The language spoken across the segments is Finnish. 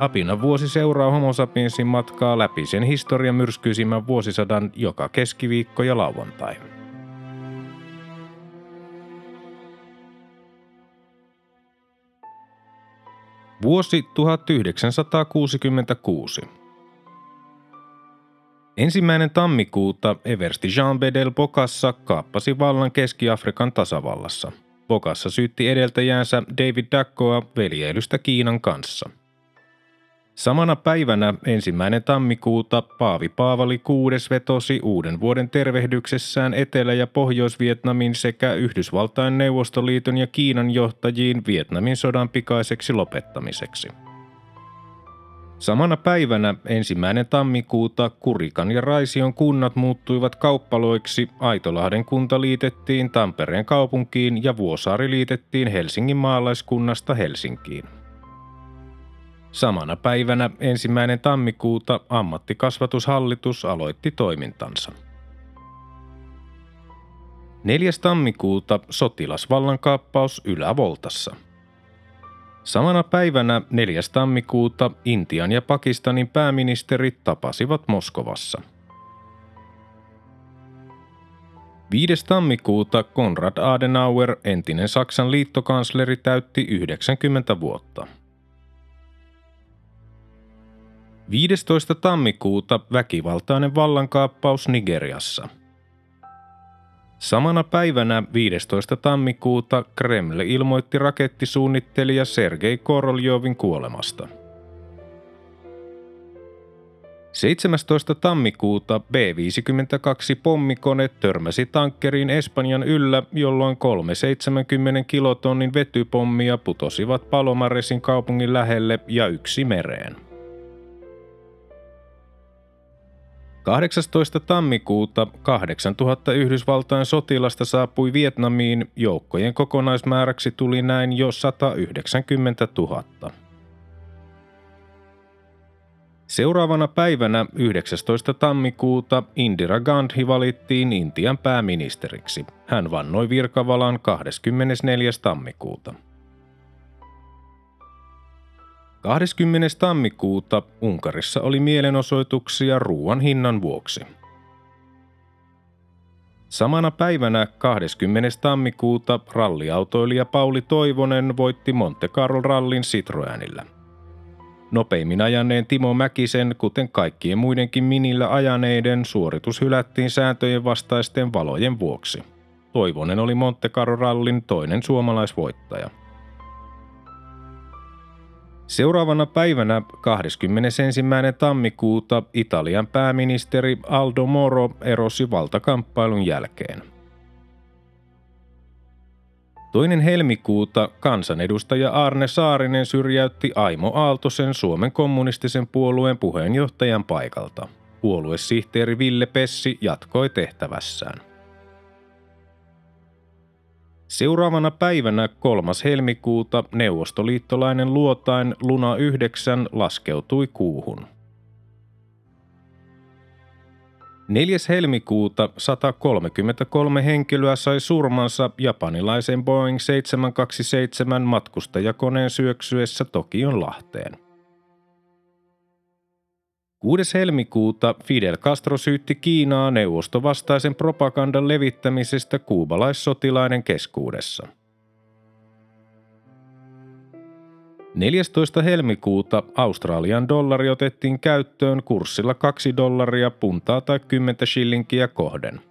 Apina vuosi seuraa Homo sapiensin matkaa läpi sen historian myrskyisimmän vuosisadan joka keskiviikko ja lauantai. Vuosi 1966. Ensimmäinen tammikuuta Eversti Jean Bedel Bokassa kaappasi vallan Keski-Afrikan tasavallassa. Bokassa syytti edeltäjäänsä David Dackoa veljeilystä Kiinan kanssa – Samana päivänä ensimmäinen tammikuuta Paavi Paavali VI vetosi uuden vuoden tervehdyksessään Etelä- ja Pohjois-Vietnamin sekä Yhdysvaltain Neuvostoliiton ja Kiinan johtajiin Vietnamin sodan pikaiseksi lopettamiseksi. Samana päivänä ensimmäinen tammikuuta Kurikan ja Raision kunnat muuttuivat kauppaloiksi, Aitolahden kunta liitettiin Tampereen kaupunkiin ja Vuosaari liitettiin Helsingin maalaiskunnasta Helsinkiin. Samana päivänä ensimmäinen tammikuuta ammattikasvatushallitus aloitti toimintansa. 4. tammikuuta sotilasvallankaappaus Ylävoltassa. Samana päivänä 4. tammikuuta Intian ja Pakistanin pääministerit tapasivat Moskovassa. 5. tammikuuta Konrad Adenauer, entinen Saksan liittokansleri, täytti 90 vuotta – 15. tammikuuta väkivaltainen vallankaappaus Nigeriassa. Samana päivänä 15. tammikuuta Kreml ilmoitti rakettisuunnittelija Sergei Koroljovin kuolemasta. 17. tammikuuta B-52 pommikone törmäsi tankkeriin Espanjan yllä, jolloin kolme 70 kilotonnin vetypommia putosivat Palomaresin kaupungin lähelle ja yksi mereen. 18. tammikuuta 8000 Yhdysvaltain sotilasta saapui Vietnamiin, joukkojen kokonaismääräksi tuli näin jo 190 000. Seuraavana päivänä 19. tammikuuta Indira Gandhi valittiin Intian pääministeriksi. Hän vannoi virkavalan 24. tammikuuta. 20. tammikuuta Unkarissa oli mielenosoituksia ruoan hinnan vuoksi. Samana päivänä 20. tammikuuta ralliautoilija Pauli Toivonen voitti Monte Carlo rallin Citroenillä. Nopeimmin ajaneen Timo Mäkisen, kuten kaikkien muidenkin minillä ajaneiden, suoritus hylättiin sääntöjen vastaisten valojen vuoksi. Toivonen oli Monte Carlo rallin toinen suomalaisvoittaja – Seuraavana päivänä 21. tammikuuta Italian pääministeri Aldo Moro erosi valtakamppailun jälkeen. Toinen helmikuuta kansanedustaja Arne Saarinen syrjäytti Aimo Aaltosen Suomen kommunistisen puolueen puheenjohtajan paikalta. Puoluesihteeri Ville Pessi jatkoi tehtävässään. Seuraavana päivänä 3. helmikuuta neuvostoliittolainen luotain Luna 9 laskeutui kuuhun. 4. helmikuuta 133 henkilöä sai surmansa japanilaisen Boeing 727 matkustajakoneen syöksyessä Tokion lahteen. 6. helmikuuta Fidel Castro syytti Kiinaa neuvostovastaisen propagandan levittämisestä kuubalaissotilaiden keskuudessa. 14. helmikuuta Australian dollari otettiin käyttöön kurssilla 2 dollaria puntaa tai 10 shillinkiä kohden –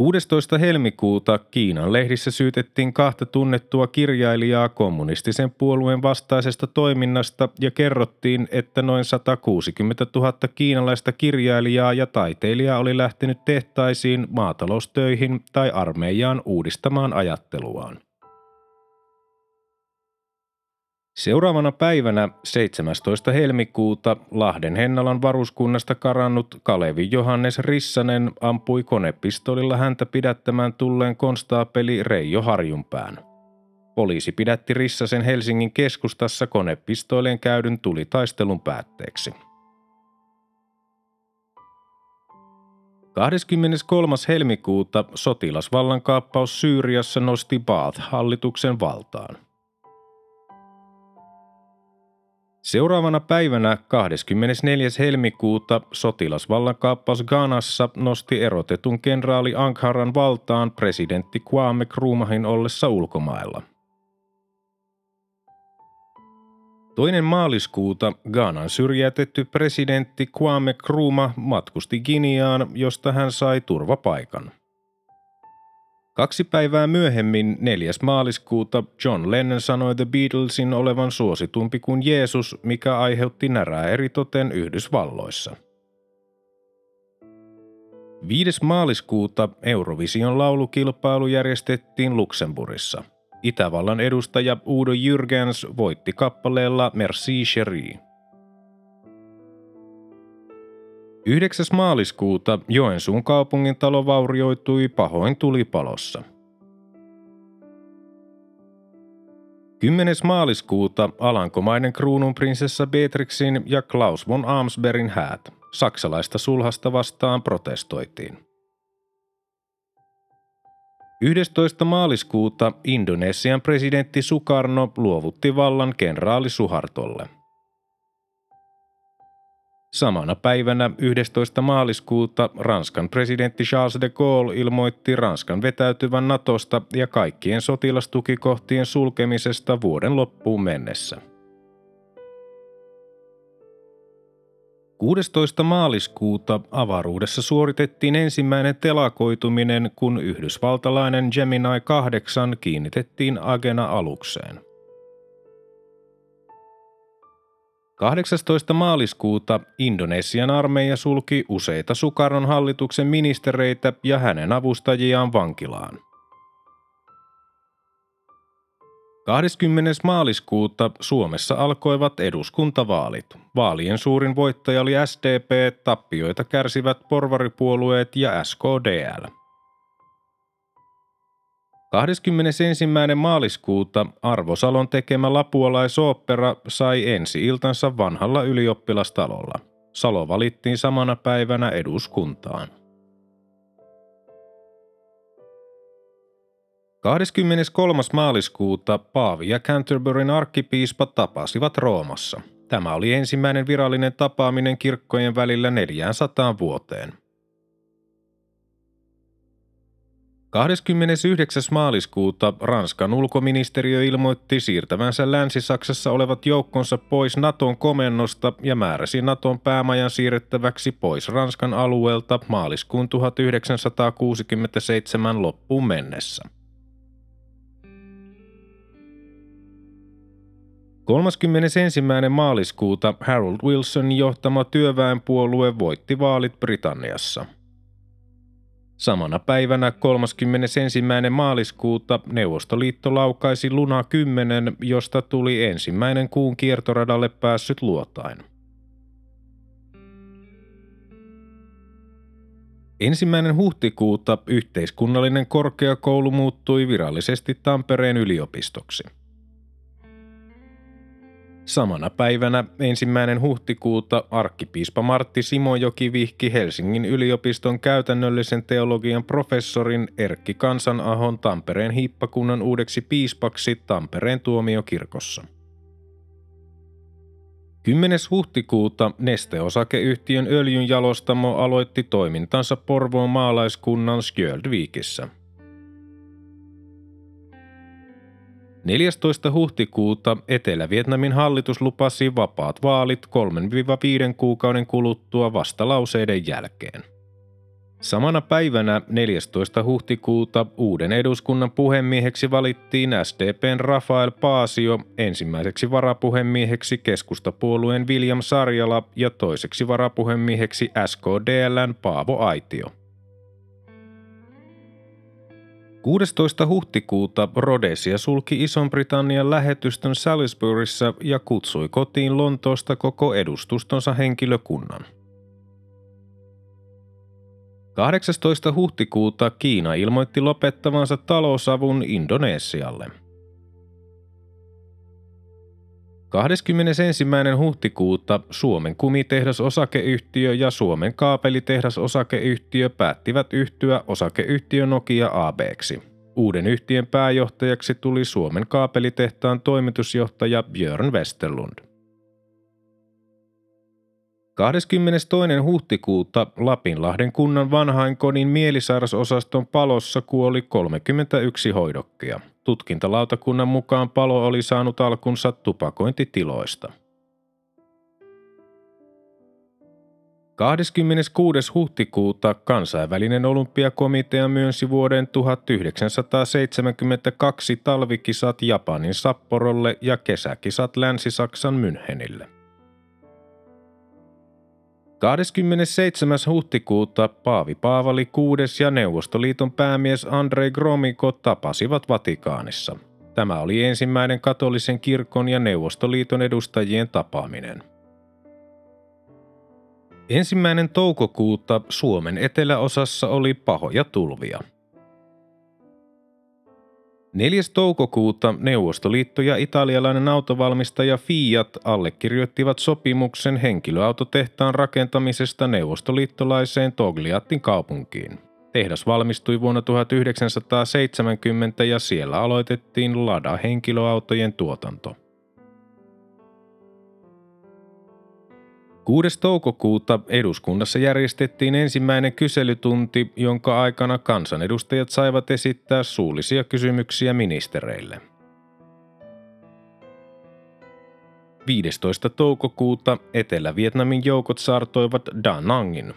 16. helmikuuta Kiinan lehdissä syytettiin kahta tunnettua kirjailijaa kommunistisen puolueen vastaisesta toiminnasta ja kerrottiin, että noin 160 000 kiinalaista kirjailijaa ja taiteilijaa oli lähtenyt tehtaisiin, maataloustöihin tai armeijaan uudistamaan ajatteluaan. Seuraavana päivänä 17. helmikuuta Lahden Hennalan varuskunnasta karannut Kalevi Johannes Rissanen ampui konepistolilla häntä pidättämään tulleen konstaapeli Reijo Harjunpään. Poliisi pidätti Rissasen Helsingin keskustassa konepistoilien käydyn tulitaistelun päätteeksi. 23. helmikuuta sotilasvallankaappaus Syyriassa nosti Baath hallituksen valtaan. Seuraavana päivänä 24. helmikuuta sotilasvallankaappaus Ghanassa nosti erotetun kenraali Ankharan valtaan presidentti Kwame Krumahin ollessa ulkomailla. Toinen maaliskuuta Ghanan syrjäytetty presidentti Kwame Kruma matkusti Guineaan, josta hän sai turvapaikan. Kaksi päivää myöhemmin, 4. maaliskuuta, John Lennon sanoi The Beatlesin olevan suositumpi kuin Jeesus, mikä aiheutti närää eritoten Yhdysvalloissa. 5. maaliskuuta Eurovision laulukilpailu järjestettiin Luxemburissa. Itävallan edustaja Udo Jürgens voitti kappaleella Merci Cherie. 9. maaliskuuta Joensuun kaupungin talo vaurioitui pahoin tulipalossa. 10. maaliskuuta Alankomainen kruununprinsessa Beatrixin ja Klaus von Amsbergin häät. Saksalaista sulhasta vastaan protestoitiin. 11. maaliskuuta Indonesian presidentti Sukarno luovutti vallan kenraali Suhartolle – Samana päivänä 11. maaliskuuta Ranskan presidentti Charles de Gaulle ilmoitti Ranskan vetäytyvän Natosta ja kaikkien sotilastukikohtien sulkemisesta vuoden loppuun mennessä. 16. maaliskuuta avaruudessa suoritettiin ensimmäinen telakoituminen, kun yhdysvaltalainen Gemini 8 kiinnitettiin Agena-alukseen. 18. maaliskuuta Indonesian armeija sulki useita Sukarnon hallituksen ministereitä ja hänen avustajiaan vankilaan. 20. maaliskuuta Suomessa alkoivat eduskuntavaalit. Vaalien suurin voittaja oli SDP, tappioita kärsivät porvaripuolueet ja SKDL. 21. maaliskuuta Arvosalon tekemä lapuolaisooppera sai ensi-iltansa vanhalla ylioppilastalolla. Salo valittiin samana päivänä eduskuntaan. 23. maaliskuuta Paavi ja Canterburyn arkkipiispa tapasivat Roomassa. Tämä oli ensimmäinen virallinen tapaaminen kirkkojen välillä 400 vuoteen. 29. maaliskuuta Ranskan ulkoministeriö ilmoitti siirtävänsä Länsi-Saksassa olevat joukkonsa pois Naton komennosta ja määräsi Naton päämajan siirrettäväksi pois Ranskan alueelta maaliskuun 1967 loppuun mennessä. 31. maaliskuuta Harold Wilson johtama työväenpuolue voitti vaalit Britanniassa – Samana päivänä 31. maaliskuuta Neuvostoliitto laukaisi Luna 10, josta tuli ensimmäinen kuun kiertoradalle päässyt luotain. Ensimmäinen huhtikuuta yhteiskunnallinen korkeakoulu muuttui virallisesti Tampereen yliopistoksi. Samana päivänä ensimmäinen huhtikuuta arkkipiispa Martti Simojoki vihki Helsingin yliopiston käytännöllisen teologian professorin Erkki Kansanahon Tampereen hiippakunnan uudeksi piispaksi Tampereen tuomiokirkossa. 10. huhtikuuta Neste-osakeyhtiön öljynjalostamo aloitti toimintansa Porvoon maalaiskunnan Skjöldvikissä – 14. huhtikuuta Etelä-Vietnamin hallitus lupasi vapaat vaalit 3-5 kuukauden kuluttua vastalauseiden jälkeen. Samana päivänä 14. huhtikuuta uuden eduskunnan puhemieheksi valittiin SDPn Rafael Paasio, ensimmäiseksi varapuhemieheksi keskustapuolueen William Sarjala ja toiseksi varapuhemieheksi SKDLn Paavo Aitio. 16. huhtikuuta Rhodesia sulki Ison-Britannian lähetystön Salisburyssa ja kutsui kotiin Lontoosta koko edustustonsa henkilökunnan. 18. huhtikuuta Kiina ilmoitti lopettavansa talousavun Indonesialle. 21. huhtikuuta Suomen kumitehdas osakeyhtiö ja Suomen kaapelitehdas osakeyhtiö päättivät yhtyä osakeyhtiö Nokia ABksi. Uuden yhtiön pääjohtajaksi tuli Suomen kaapelitehtaan toimitusjohtaja Björn Westerlund. 22. huhtikuuta Lapinlahden kunnan vanhainkodin mielisairasosaston palossa kuoli 31 hoidokkia. Tutkintalautakunnan mukaan palo oli saanut alkunsa tupakointitiloista. 26. huhtikuuta kansainvälinen olympiakomitea myönsi vuoden 1972 talvikisat Japanin Sapporolle ja kesäkisat Länsi-Saksan Münchenille. 27. huhtikuuta Paavi Paavali VI ja Neuvostoliiton päämies Andrei Gromiko tapasivat Vatikaanissa. Tämä oli ensimmäinen katolisen kirkon ja Neuvostoliiton edustajien tapaaminen. Ensimmäinen toukokuuta Suomen eteläosassa oli pahoja tulvia – 4. toukokuuta Neuvostoliitto ja italialainen autovalmistaja Fiat allekirjoittivat sopimuksen henkilöautotehtaan rakentamisesta neuvostoliittolaiseen Togliattin kaupunkiin. Tehdas valmistui vuonna 1970 ja siellä aloitettiin Lada-henkilöautojen tuotanto. 6. toukokuuta eduskunnassa järjestettiin ensimmäinen kyselytunti, jonka aikana kansanedustajat saivat esittää suullisia kysymyksiä ministereille. 15. toukokuuta Etelä-Vietnamin joukot saartoivat Da Nangin,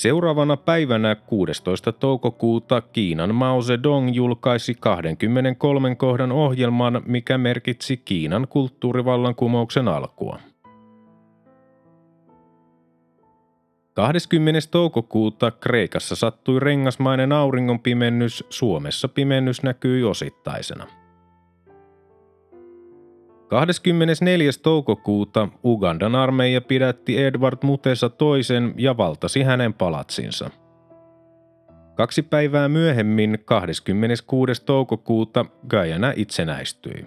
Seuraavana päivänä 16. toukokuuta Kiinan Mao Zedong julkaisi 23 kohdan ohjelman, mikä merkitsi Kiinan kulttuurivallankumouksen alkua. 20. toukokuuta Kreikassa sattui rengasmainen auringonpimennys, Suomessa pimennys näkyi osittaisena – 24. toukokuuta Ugandan armeija pidätti Edward Mutesa toisen ja valtasi hänen palatsinsa. Kaksi päivää myöhemmin, 26. toukokuuta, Guyana itsenäistyi.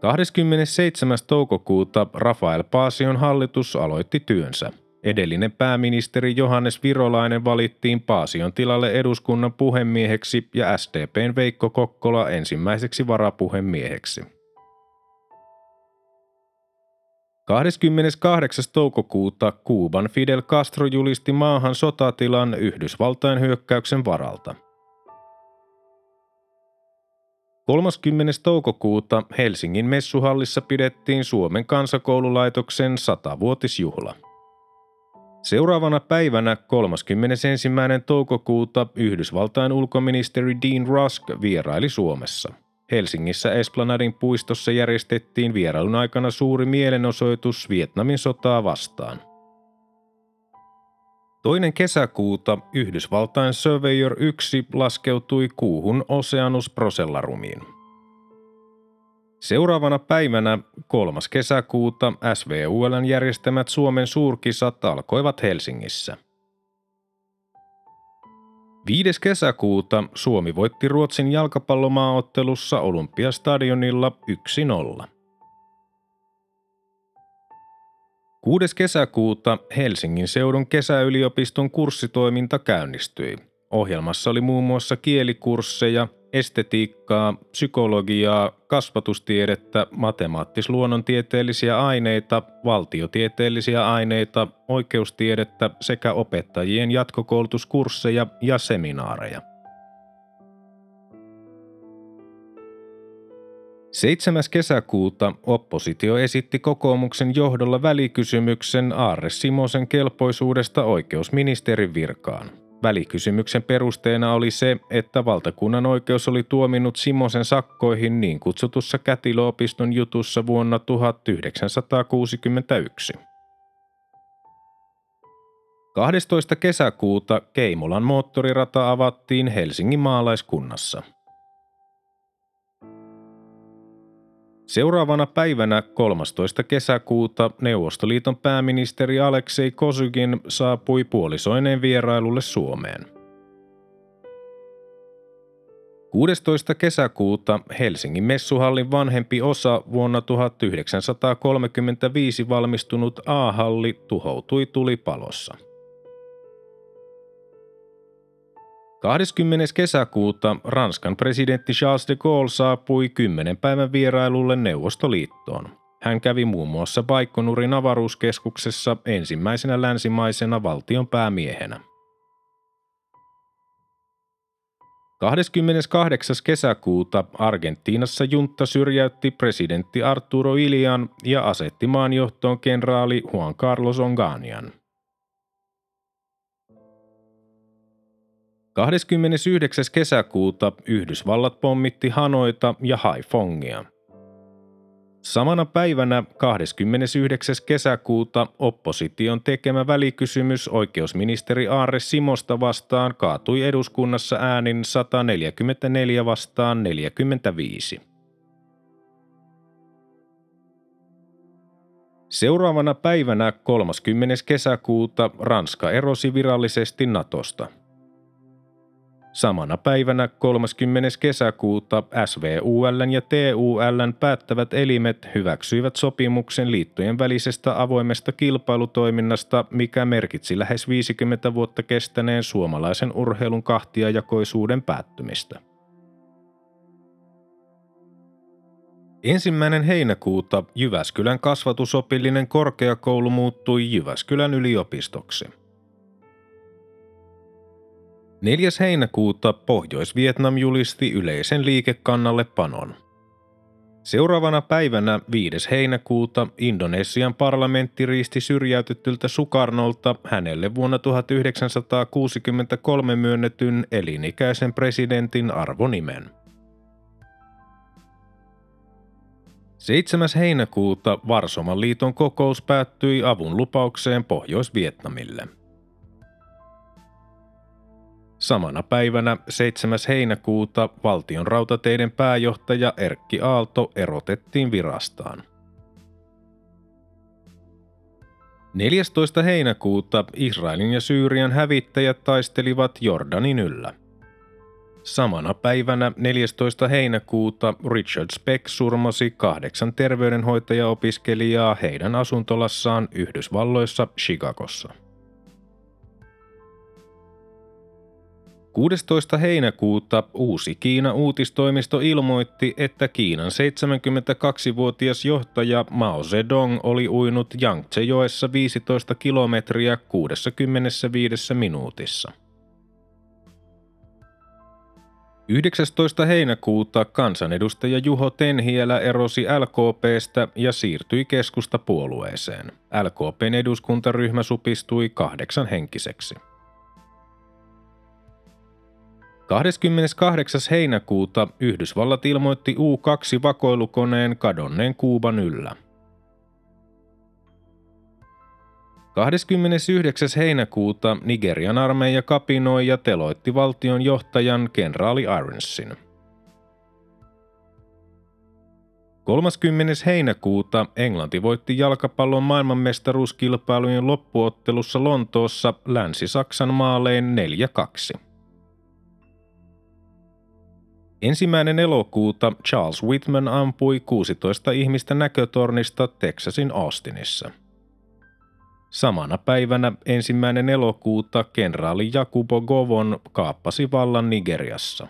27. toukokuuta Rafael Paasion hallitus aloitti työnsä – Edellinen pääministeri Johannes Virolainen valittiin Paasion tilalle eduskunnan puhemieheksi ja SDPn Veikko Kokkola ensimmäiseksi varapuhemieheksi. 28. toukokuuta Kuuban Fidel Castro julisti maahan sotatilan Yhdysvaltain hyökkäyksen varalta. 30. toukokuuta Helsingin messuhallissa pidettiin Suomen kansakoululaitoksen satavuotisjuhla. Seuraavana päivänä 31. toukokuuta Yhdysvaltain ulkoministeri Dean Rusk vieraili Suomessa. Helsingissä Esplanadin puistossa järjestettiin vierailun aikana suuri mielenosoitus Vietnamin sotaa vastaan. Toinen kesäkuuta Yhdysvaltain Surveyor 1 laskeutui kuuhun Oceanus Procellarumiin. Seuraavana päivänä 3. kesäkuuta SVULn järjestämät Suomen suurkisat alkoivat Helsingissä. 5. kesäkuuta Suomi voitti Ruotsin jalkapallomaaottelussa Olympiastadionilla 1-0. 6. kesäkuuta Helsingin seudun kesäyliopiston kurssitoiminta käynnistyi. Ohjelmassa oli muun muassa kielikursseja – estetiikkaa, psykologiaa, kasvatustiedettä, matemaattis-luonnontieteellisiä aineita, valtiotieteellisiä aineita, oikeustiedettä sekä opettajien jatkokoulutuskursseja ja seminaareja. 7. kesäkuuta oppositio esitti kokoomuksen johdolla välikysymyksen Aarre Simosen kelpoisuudesta oikeusministerin virkaan. Välikysymyksen perusteena oli se, että valtakunnan oikeus oli tuominnut Simosen sakkoihin niin kutsutussa kätilöopiston jutussa vuonna 1961. 12. kesäkuuta Keimolan moottorirata avattiin Helsingin maalaiskunnassa. Seuraavana päivänä 13. kesäkuuta Neuvostoliiton pääministeri Aleksei Kosygin saapui puolisoineen vierailulle Suomeen. 16. kesäkuuta Helsingin messuhallin vanhempi osa vuonna 1935 valmistunut A-halli tuhoutui tulipalossa. 20. kesäkuuta Ranskan presidentti Charles de Gaulle saapui kymmenen päivän vierailulle Neuvostoliittoon. Hän kävi muun muassa Baikonurin avaruuskeskuksessa ensimmäisenä länsimaisena valtion päämiehenä. 28. kesäkuuta Argentiinassa juntta syrjäytti presidentti Arturo Ilian ja asetti maanjohtoon kenraali Juan Carlos Onganian. 29. kesäkuuta Yhdysvallat pommitti Hanoita ja Haifongia. Samana päivänä 29. kesäkuuta opposition tekemä välikysymys oikeusministeri Aare Simosta vastaan kaatui eduskunnassa äänin 144 vastaan 45. Seuraavana päivänä 30. kesäkuuta Ranska erosi virallisesti Natosta – Samana päivänä 30. kesäkuuta SVUL ja TUL päättävät elimet hyväksyivät sopimuksen liittojen välisestä avoimesta kilpailutoiminnasta, mikä merkitsi lähes 50 vuotta kestäneen suomalaisen urheilun kahtiajakoisuuden päättymistä. Ensimmäinen heinäkuuta Jyväskylän kasvatusopillinen korkeakoulu muuttui Jyväskylän yliopistoksi – 4. heinäkuuta Pohjois-Vietnam julisti yleisen liikekannalle panon. Seuraavana päivänä 5. heinäkuuta Indonesian parlamentti riisti syrjäytettyltä Sukarnolta hänelle vuonna 1963 myönnetyn elinikäisen presidentin arvonimen. 7. heinäkuuta Varsoman liiton kokous päättyi avun lupaukseen Pohjois-Vietnamille – Samana päivänä 7. heinäkuuta valtion rautateiden pääjohtaja Erkki Aalto erotettiin virastaan. 14. heinäkuuta Israelin ja Syyrian hävittäjät taistelivat Jordanin yllä. Samana päivänä 14. heinäkuuta Richard Speck surmasi kahdeksan terveydenhoitajaopiskelijaa heidän asuntolassaan Yhdysvalloissa Chicagossa. 16. heinäkuuta uusi Kiina uutistoimisto ilmoitti, että Kiinan 72-vuotias johtaja Mao Zedong oli uinut Yangtze-joessa 15 kilometriä 65 minuutissa. 19. heinäkuuta kansanedustaja Juho Tenhielä erosi LKPstä ja siirtyi keskustapuolueeseen. LKPn eduskuntaryhmä supistui kahdeksan henkiseksi. 28. heinäkuuta Yhdysvallat ilmoitti U-2-vakoilukoneen kadonneen Kuuban yllä. 29. heinäkuuta Nigerian armeija kapinoi ja teloitti valtion johtajan kenraali Ironsin. 30. heinäkuuta Englanti voitti jalkapallon maailmanmestaruuskilpailujen loppuottelussa Lontoossa Länsi-Saksan maalein 4-2. Ensimmäinen elokuuta Charles Whitman ampui 16 ihmistä näkötornista Texasin Austinissa. Samana päivänä ensimmäinen elokuuta kenraali Jakubo Govon kaappasi vallan Nigeriassa.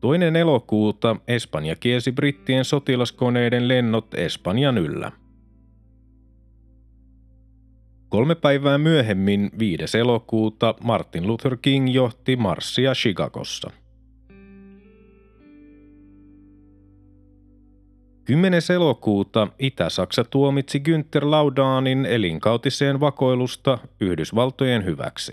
Toinen elokuuta Espanja kiesi brittien sotilaskoneiden lennot Espanjan yllä. Kolme päivää myöhemmin, 5. elokuuta, Martin Luther King johti marssia Chicagossa. 10. elokuuta Itä-Saksa tuomitsi Günther Laudanin elinkautiseen vakoilusta Yhdysvaltojen hyväksi.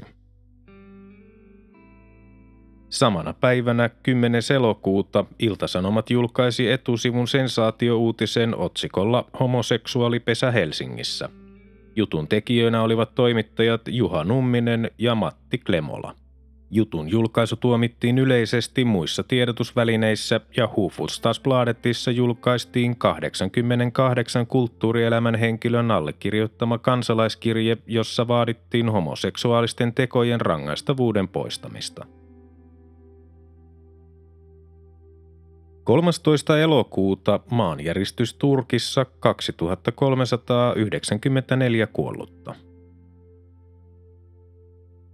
Samana päivänä 10. elokuuta Iltasanomat julkaisi etusivun sensaatiouutisen otsikolla Homoseksuaalipesä Helsingissä – Jutun tekijöinä olivat toimittajat Juha Numminen ja Matti Klemola. Jutun julkaisu tuomittiin yleisesti muissa tiedotusvälineissä ja Hufvudstadsbladetissa julkaistiin 88 kulttuurielämän henkilön allekirjoittama kansalaiskirje, jossa vaadittiin homoseksuaalisten tekojen rangaistavuuden poistamista. 13. elokuuta maanjäristys Turkissa 2394 kuollutta.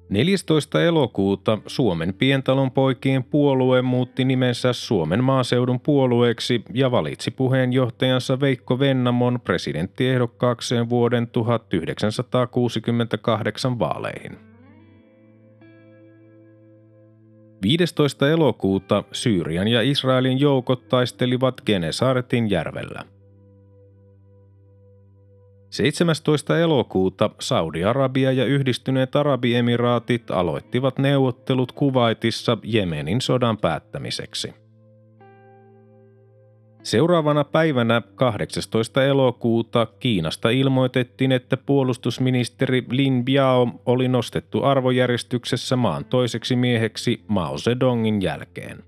14. elokuuta Suomen pientalon poikien puolue muutti nimensä Suomen maaseudun puolueeksi ja valitsi puheenjohtajansa Veikko Vennamon presidenttiehdokkaakseen vuoden 1968 vaaleihin. 15. elokuuta Syyrian ja Israelin joukot taistelivat Genesaretin järvellä. 17. elokuuta Saudi-Arabia ja yhdistyneet Arabiemiraatit aloittivat neuvottelut Kuwaitissa Jemenin sodan päättämiseksi. Seuraavana päivänä 18. elokuuta Kiinasta ilmoitettiin, että puolustusministeri Lin Biao oli nostettu arvojärjestyksessä maan toiseksi mieheksi Mao Zedongin jälkeen.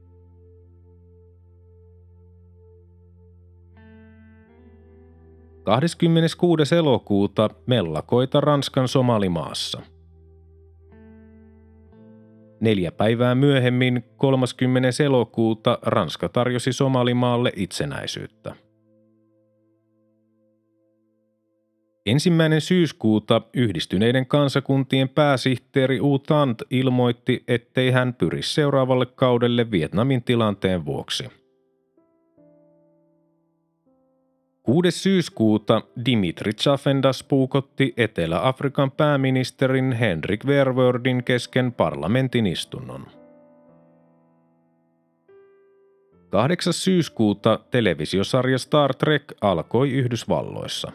26. elokuuta mellakoita Ranskan Somalimaassa. Neljä päivää myöhemmin, 30. elokuuta, Ranska tarjosi Somalimaalle itsenäisyyttä. Ensimmäinen syyskuuta yhdistyneiden kansakuntien pääsihteeri U Tant ilmoitti, ettei hän pyri seuraavalle kaudelle Vietnamin tilanteen vuoksi – 6. syyskuuta Dimitri Chafendas puukotti Etelä-Afrikan pääministerin Henrik Verwördin kesken parlamentin istunnon. 8. syyskuuta televisiosarja Star Trek alkoi Yhdysvalloissa.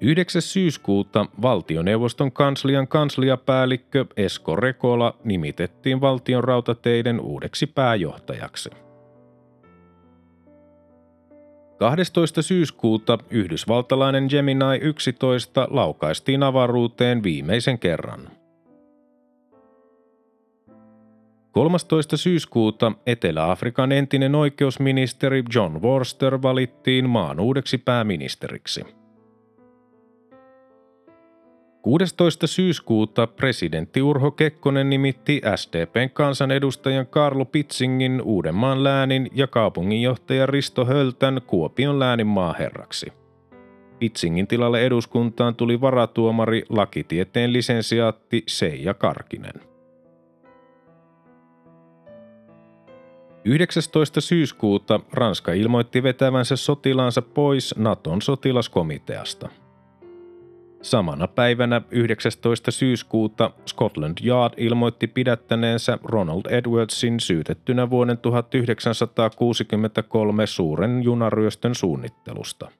9. syyskuuta valtioneuvoston kanslian kansliapäällikkö Esko Rekola nimitettiin valtion rautateiden uudeksi pääjohtajaksi. 12. syyskuuta yhdysvaltalainen Gemini 11 laukaistiin avaruuteen viimeisen kerran. 13. syyskuuta Etelä-Afrikan entinen oikeusministeri John Worster valittiin maan uudeksi pääministeriksi – 16. syyskuuta presidentti Urho Kekkonen nimitti SDPn kansanedustajan Karlo Pitsingin Uudenmaan läänin ja kaupunginjohtaja Risto Höltän Kuopion läänin maaherraksi. Pitsingin tilalle eduskuntaan tuli varatuomari lakitieteen lisensiaatti Seija Karkinen. 19. syyskuuta Ranska ilmoitti vetävänsä sotilaansa pois Naton sotilaskomiteasta – Samana päivänä 19. syyskuuta Scotland Yard ilmoitti pidättäneensä Ronald Edwardsin syytettynä vuoden 1963 suuren junaryöstön suunnittelusta.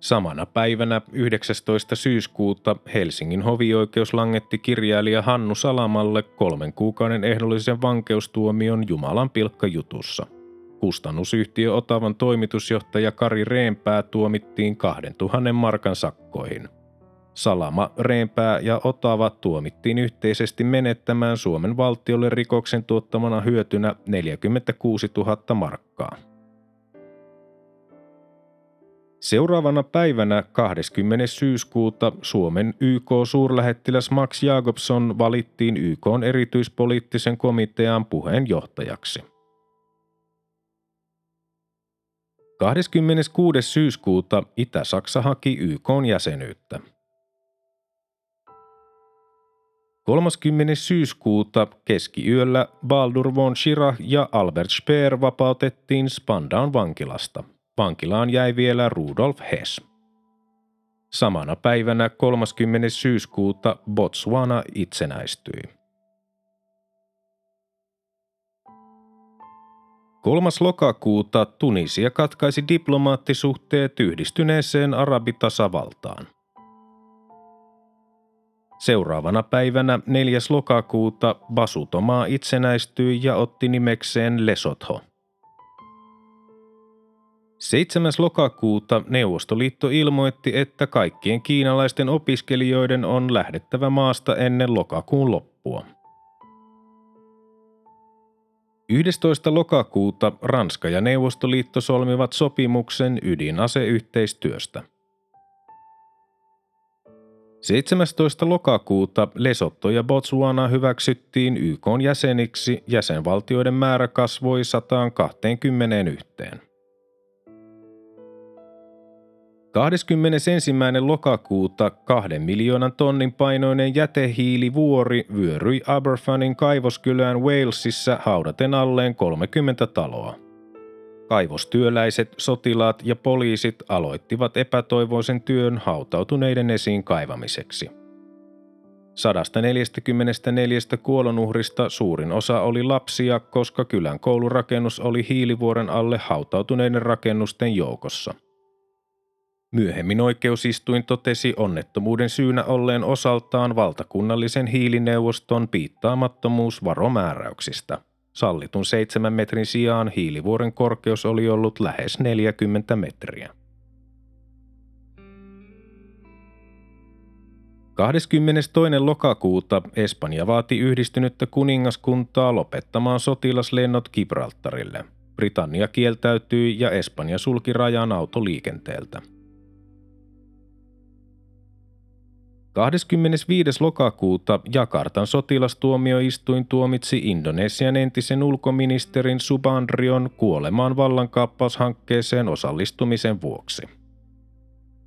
Samana päivänä 19. syyskuuta Helsingin hovioikeus langetti kirjailija Hannu Salamalle kolmen kuukauden ehdollisen vankeustuomion Jumalan pilkkajutussa – Kustannusyhtiö Otavan toimitusjohtaja Kari Reempää tuomittiin 2000 markan sakkoihin. Salama, Reempää ja Otava tuomittiin yhteisesti menettämään Suomen valtiolle rikoksen tuottamana hyötynä 46 000 markkaa. Seuraavana päivänä 20. syyskuuta Suomen YK-suurlähettiläs Max Jacobson valittiin YK erityispoliittisen komitean puheenjohtajaksi. 26. syyskuuta Itä-Saksa haki YK jäsenyyttä. 30. syyskuuta keskiyöllä Baldur von Schirach ja Albert Speer vapautettiin Spandaun vankilasta. Vankilaan jäi vielä Rudolf Hess. Samana päivänä 30. syyskuuta Botswana itsenäistyi. 3. lokakuuta Tunisia katkaisi diplomaattisuhteet yhdistyneeseen arabitasavaltaan. Seuraavana päivänä 4. lokakuuta Basutomaa itsenäistyi ja otti nimekseen Lesotho. 7. lokakuuta Neuvostoliitto ilmoitti, että kaikkien kiinalaisten opiskelijoiden on lähdettävä maasta ennen lokakuun loppua. 11. lokakuuta Ranska ja Neuvostoliitto solmivat sopimuksen ydinaseyhteistyöstä. 17. lokakuuta Lesotto ja Botswana hyväksyttiin YK jäseniksi, jäsenvaltioiden määrä kasvoi 121. 21. lokakuuta kahden miljoonan tonnin painoinen jätehiilivuori vyöryi Aberfanin kaivoskylään Walesissa haudaten alleen 30 taloa. Kaivostyöläiset, sotilaat ja poliisit aloittivat epätoivoisen työn hautautuneiden esiin kaivamiseksi. 144 kuolonuhrista suurin osa oli lapsia, koska kylän koulurakennus oli hiilivuoren alle hautautuneiden rakennusten joukossa – Myöhemmin oikeusistuin totesi onnettomuuden syynä olleen osaltaan valtakunnallisen hiilineuvoston piittaamattomuus varomääräyksistä. Sallitun seitsemän metrin sijaan hiilivuoren korkeus oli ollut lähes 40 metriä. 22. lokakuuta Espanja vaati yhdistynyttä kuningaskuntaa lopettamaan sotilaslennot Gibraltarille. Britannia kieltäytyi ja Espanja sulki rajan autoliikenteeltä. 25. lokakuuta Jakartan sotilastuomioistuin tuomitsi Indonesian entisen ulkoministerin Subandrion kuolemaan vallankaappaushankkeeseen osallistumisen vuoksi.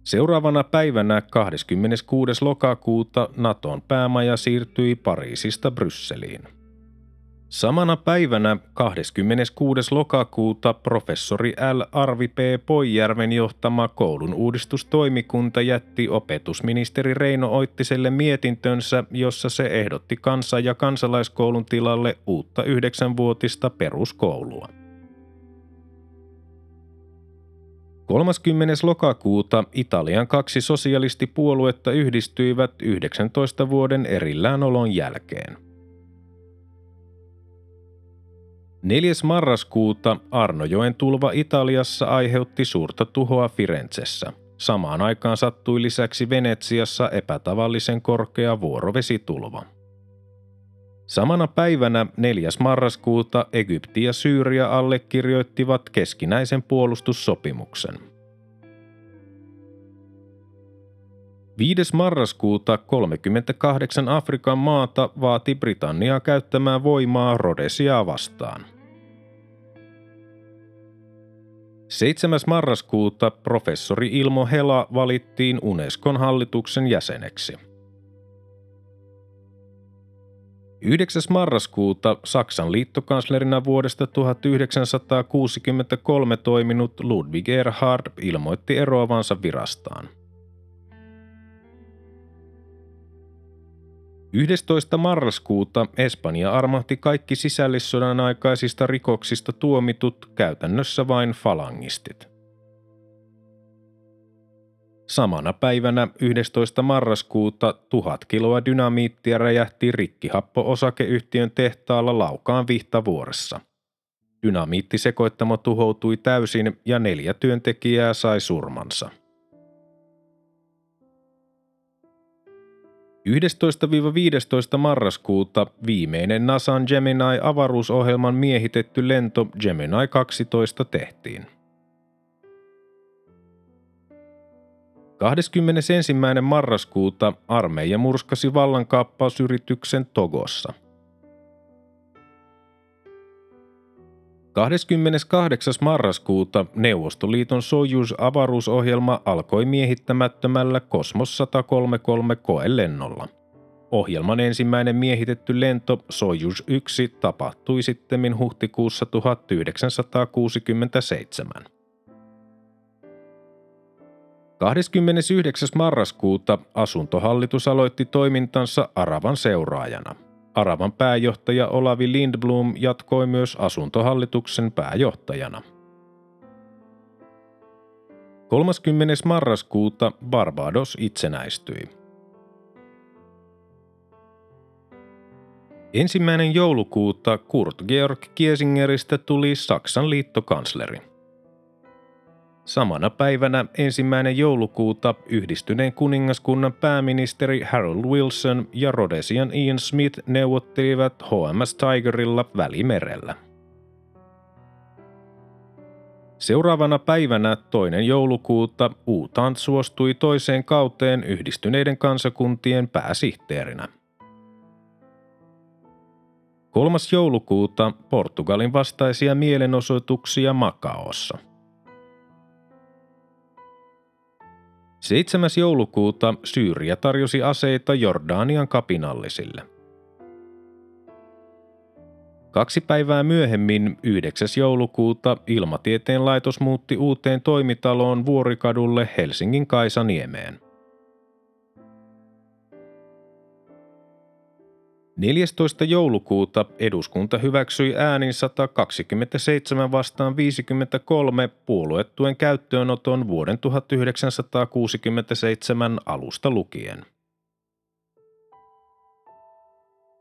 Seuraavana päivänä 26. lokakuuta Naton päämaja siirtyi Pariisista Brysseliin. Samana päivänä 26. lokakuuta professori L. Arvi P. Poijärven johtama koulun uudistustoimikunta jätti opetusministeri Reino Oittiselle mietintönsä, jossa se ehdotti kansa- ja kansalaiskoulun tilalle uutta yhdeksänvuotista peruskoulua. 30. lokakuuta Italian kaksi sosialistipuoluetta yhdistyivät 19 vuoden erilläänolon jälkeen. 4. marraskuuta Arnojoen tulva Italiassa aiheutti suurta tuhoa Firenzessä. Samaan aikaan sattui lisäksi Venetsiassa epätavallisen korkea vuorovesitulva. Samana päivänä 4. marraskuuta Egypti ja Syyria allekirjoittivat keskinäisen puolustussopimuksen – 5. marraskuuta 38 Afrikan maata vaati Britanniaa käyttämään voimaa Rhodesiaa vastaan. 7. marraskuuta professori Ilmo Hela valittiin Unescon hallituksen jäseneksi. 9. marraskuuta Saksan liittokanslerina vuodesta 1963 toiminut Ludwig Erhard ilmoitti eroavansa virastaan. 11. marraskuuta Espanja armahti kaikki sisällissodan aikaisista rikoksista tuomitut käytännössä vain falangistit. Samana päivänä 11. marraskuuta tuhat kiloa dynamiittia räjähti rikkihappo-osakeyhtiön tehtaalla Laukaan Vihtavuoressa. Dynamiittisekoittamo tuhoutui täysin ja neljä työntekijää sai surmansa. 11-15 marraskuuta viimeinen NASAn Gemini-avaruusohjelman miehitetty lento Gemini 12 tehtiin. 21. marraskuuta armeija murskasi vallankaappausyrityksen Togossa – 28. marraskuuta Neuvostoliiton Sojuz-avaruusohjelma alkoi miehittämättömällä Kosmos 133 koelennolla. Ohjelman ensimmäinen miehitetty lento Sojuz 1 tapahtui sitten huhtikuussa 1967. 29. marraskuuta asuntohallitus aloitti toimintansa Aravan seuraajana – Aravan pääjohtaja Olavi Lindblom jatkoi myös asuntohallituksen pääjohtajana. 30. marraskuuta Barbados itsenäistyi. Ensimmäinen joulukuuta Kurt Georg Kiesingeristä tuli Saksan liittokansleri. Samana päivänä ensimmäinen joulukuuta yhdistyneen kuningaskunnan pääministeri Harold Wilson ja Rhodesian Ian Smith neuvottelivat HMS Tigerilla Välimerellä. Seuraavana päivänä toinen joulukuuta Uutant suostui toiseen kauteen yhdistyneiden kansakuntien pääsihteerinä. Kolmas joulukuuta Portugalin vastaisia mielenosoituksia Makaossa. 7. joulukuuta Syyria tarjosi aseita Jordanian kapinallisille. Kaksi päivää myöhemmin, 9. joulukuuta, Ilmatieteen laitos muutti uuteen toimitaloon Vuorikadulle Helsingin Kaisaniemeen. 14. joulukuuta eduskunta hyväksyi äänin 127 vastaan 53 puoluetuen käyttöönoton vuoden 1967 alusta lukien.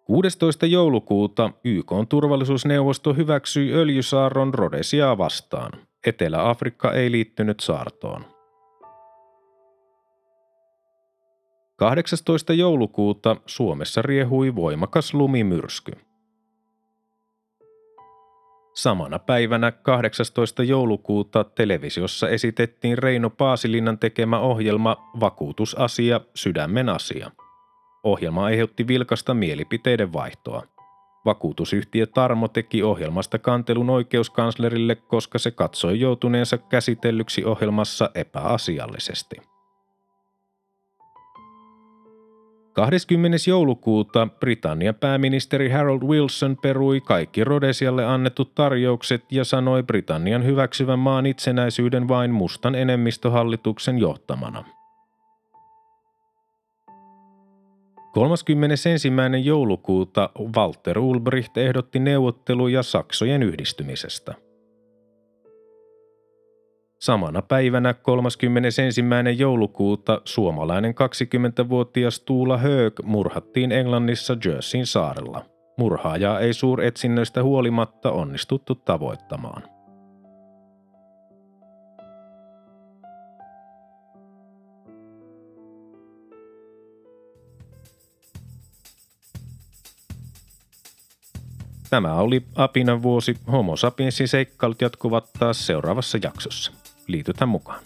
16. joulukuuta YK turvallisuusneuvosto hyväksyi öljysaarron Rhodesiaa vastaan. Etelä-Afrikka ei liittynyt saartoon. 18. joulukuuta Suomessa riehui voimakas lumimyrsky. Samana päivänä 18. joulukuuta televisiossa esitettiin Reino Paasilinnan tekemä ohjelma Vakuutusasia, sydämen asia. Ohjelma aiheutti vilkasta mielipiteiden vaihtoa. Vakuutusyhtiö Tarmo teki ohjelmasta kantelun oikeuskanslerille, koska se katsoi joutuneensa käsitellyksi ohjelmassa epäasiallisesti. 20. joulukuuta Britannian pääministeri Harold Wilson perui kaikki Rodesialle annetut tarjoukset ja sanoi Britannian hyväksyvän maan itsenäisyyden vain mustan enemmistöhallituksen johtamana. 31. joulukuuta Walter Ulbricht ehdotti neuvotteluja Saksojen yhdistymisestä. Samana päivänä 31. joulukuuta suomalainen 20-vuotias Tuula Höök murhattiin Englannissa Jerseyn saarella. Murhaajaa ei suuretsinnöistä huolimatta onnistuttu tavoittamaan. Tämä oli Apinan vuosi. Homo sapiensin seikkailut jatkuvat taas seuraavassa jaksossa liitytään mukaan.